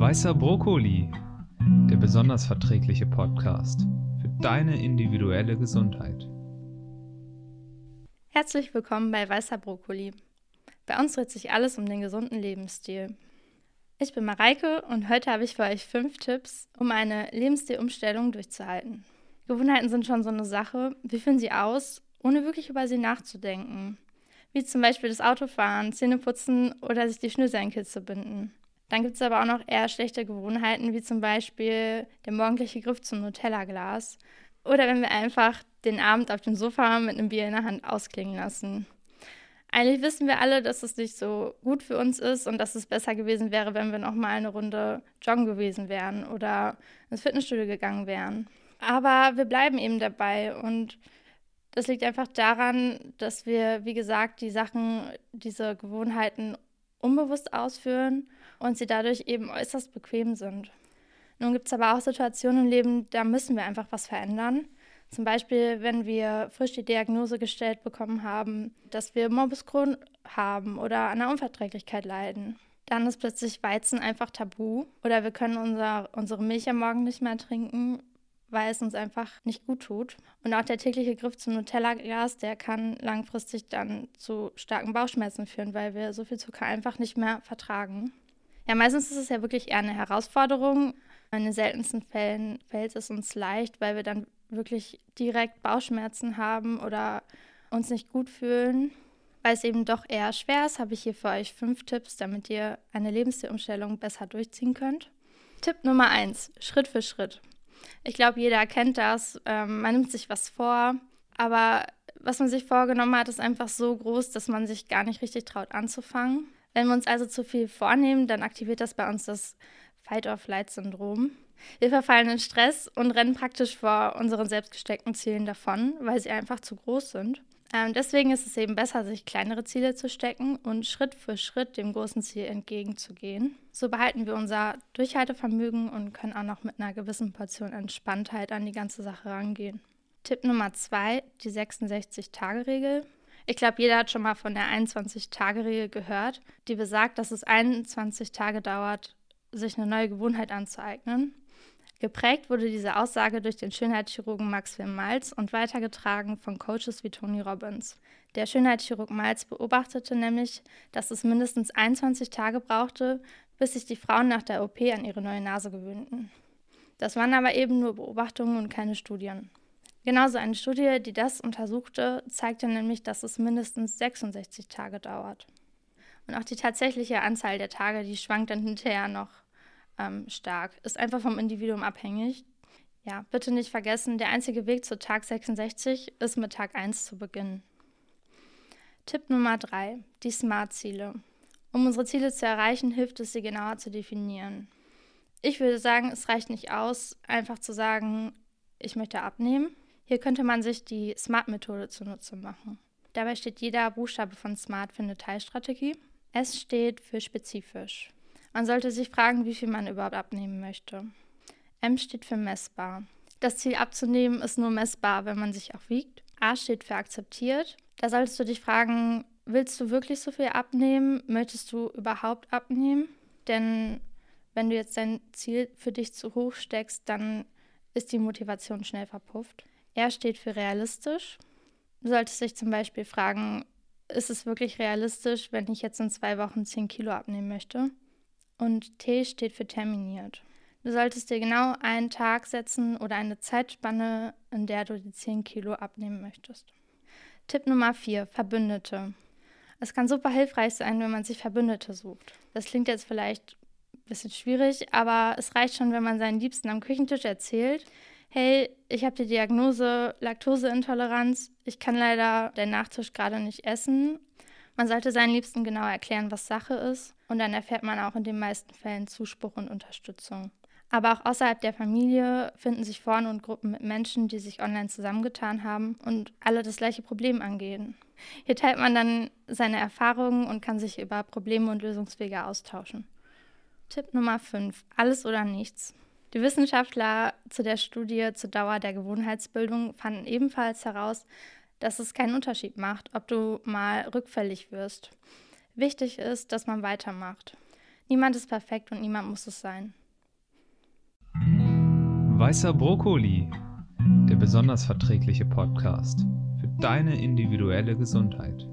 Weißer Brokkoli, der besonders verträgliche Podcast für deine individuelle Gesundheit. Herzlich willkommen bei Weißer Brokkoli. Bei uns dreht sich alles um den gesunden Lebensstil. Ich bin Mareike und heute habe ich für euch fünf Tipps, um eine Lebensstilumstellung durchzuhalten. Gewohnheiten sind schon so eine Sache. Wie führen sie aus, ohne wirklich über sie nachzudenken? Wie zum Beispiel das Autofahren, Zähneputzen oder sich die Schnürsenkel zu binden. Dann gibt es aber auch noch eher schlechte Gewohnheiten, wie zum Beispiel der morgendliche Griff zum Nutella-Glas. Oder wenn wir einfach den Abend auf dem Sofa mit einem Bier in der Hand ausklingen lassen. Eigentlich wissen wir alle, dass es nicht so gut für uns ist und dass es besser gewesen wäre, wenn wir noch mal eine Runde joggen gewesen wären oder ins Fitnessstudio gegangen wären. Aber wir bleiben eben dabei und das liegt einfach daran, dass wir, wie gesagt, die Sachen, diese Gewohnheiten unbewusst ausführen und sie dadurch eben äußerst bequem sind. Nun gibt es aber auch Situationen im Leben, da müssen wir einfach was verändern. Zum Beispiel, wenn wir frisch die Diagnose gestellt bekommen haben, dass wir Morbus Crohn haben oder an einer Unverträglichkeit leiden. Dann ist plötzlich Weizen einfach tabu oder wir können unser, unsere Milch am Morgen nicht mehr trinken, weil es uns einfach nicht gut tut. Und auch der tägliche Griff zum Nutella-Glas, der kann langfristig dann zu starken Bauchschmerzen führen, weil wir so viel Zucker einfach nicht mehr vertragen. Ja, meistens ist es ja wirklich eher eine Herausforderung. In den seltensten Fällen fällt es uns leicht, weil wir dann wirklich direkt Bauchschmerzen haben oder uns nicht gut fühlen. Weil es eben doch eher schwer ist, habe ich hier für euch fünf Tipps, damit ihr eine Lebensstilumstellung besser durchziehen könnt. Tipp Nummer eins: Schritt für Schritt. Ich glaube, jeder kennt das. Ähm, man nimmt sich was vor, aber was man sich vorgenommen hat, ist einfach so groß, dass man sich gar nicht richtig traut anzufangen. Wenn wir uns also zu viel vornehmen, dann aktiviert das bei uns das Fight-or-Flight-Syndrom. Wir verfallen in Stress und rennen praktisch vor unseren selbstgesteckten Zielen davon, weil sie einfach zu groß sind. Ähm, deswegen ist es eben besser, sich kleinere Ziele zu stecken und Schritt für Schritt dem großen Ziel entgegenzugehen. So behalten wir unser Durchhaltevermögen und können auch noch mit einer gewissen Portion Entspanntheit an die ganze Sache rangehen. Tipp Nummer zwei, die 66-Tage-Regel. Ich glaube, jeder hat schon mal von der 21-Tage-Regel gehört, die besagt, dass es 21 Tage dauert, sich eine neue Gewohnheit anzueignen. Geprägt wurde diese Aussage durch den Schönheitschirurgen Max Will Malz und weitergetragen von Coaches wie Tony Robbins. Der Schönheitschirurg Malz beobachtete nämlich, dass es mindestens 21 Tage brauchte, bis sich die Frauen nach der OP an ihre neue Nase gewöhnten. Das waren aber eben nur Beobachtungen und keine Studien. Genauso eine Studie, die das untersuchte, zeigte nämlich, dass es mindestens 66 Tage dauert. Und auch die tatsächliche Anzahl der Tage, die schwankt dann hinterher noch ähm, stark. Ist einfach vom Individuum abhängig. Ja, bitte nicht vergessen, der einzige Weg zu Tag 66 ist mit Tag 1 zu beginnen. Tipp Nummer 3, die Smart-Ziele. Um unsere Ziele zu erreichen, hilft es, sie genauer zu definieren. Ich würde sagen, es reicht nicht aus, einfach zu sagen, ich möchte abnehmen. Hier könnte man sich die SMART-Methode zunutze machen. Dabei steht jeder Buchstabe von SMART für eine Teilstrategie. S steht für spezifisch. Man sollte sich fragen, wie viel man überhaupt abnehmen möchte. M steht für messbar. Das Ziel abzunehmen ist nur messbar, wenn man sich auch wiegt. A steht für akzeptiert. Da solltest du dich fragen, willst du wirklich so viel abnehmen? Möchtest du überhaupt abnehmen? Denn wenn du jetzt dein Ziel für dich zu hoch steckst, dann ist die Motivation schnell verpufft. R steht für realistisch. Du solltest dich zum Beispiel fragen, ist es wirklich realistisch, wenn ich jetzt in zwei Wochen 10 Kilo abnehmen möchte? Und T steht für terminiert. Du solltest dir genau einen Tag setzen oder eine Zeitspanne, in der du die 10 Kilo abnehmen möchtest. Tipp Nummer 4, Verbündete. Es kann super hilfreich sein, wenn man sich Verbündete sucht. Das klingt jetzt vielleicht ein bisschen schwierig, aber es reicht schon, wenn man seinen Liebsten am Küchentisch erzählt, hey, ich habe die Diagnose Laktoseintoleranz, ich kann leider den Nachtisch gerade nicht essen man sollte seinen Liebsten genau erklären, was Sache ist, und dann erfährt man auch in den meisten Fällen Zuspruch und Unterstützung. Aber auch außerhalb der Familie finden sich Foren und Gruppen mit Menschen, die sich online zusammengetan haben und alle das gleiche Problem angehen. Hier teilt man dann seine Erfahrungen und kann sich über Probleme und Lösungswege austauschen. Tipp Nummer 5. Alles oder nichts. Die Wissenschaftler zu der Studie zur Dauer der Gewohnheitsbildung fanden ebenfalls heraus, dass es keinen Unterschied macht, ob du mal rückfällig wirst. Wichtig ist, dass man weitermacht. Niemand ist perfekt und niemand muss es sein. Weißer Brokkoli, der besonders verträgliche Podcast für deine individuelle Gesundheit.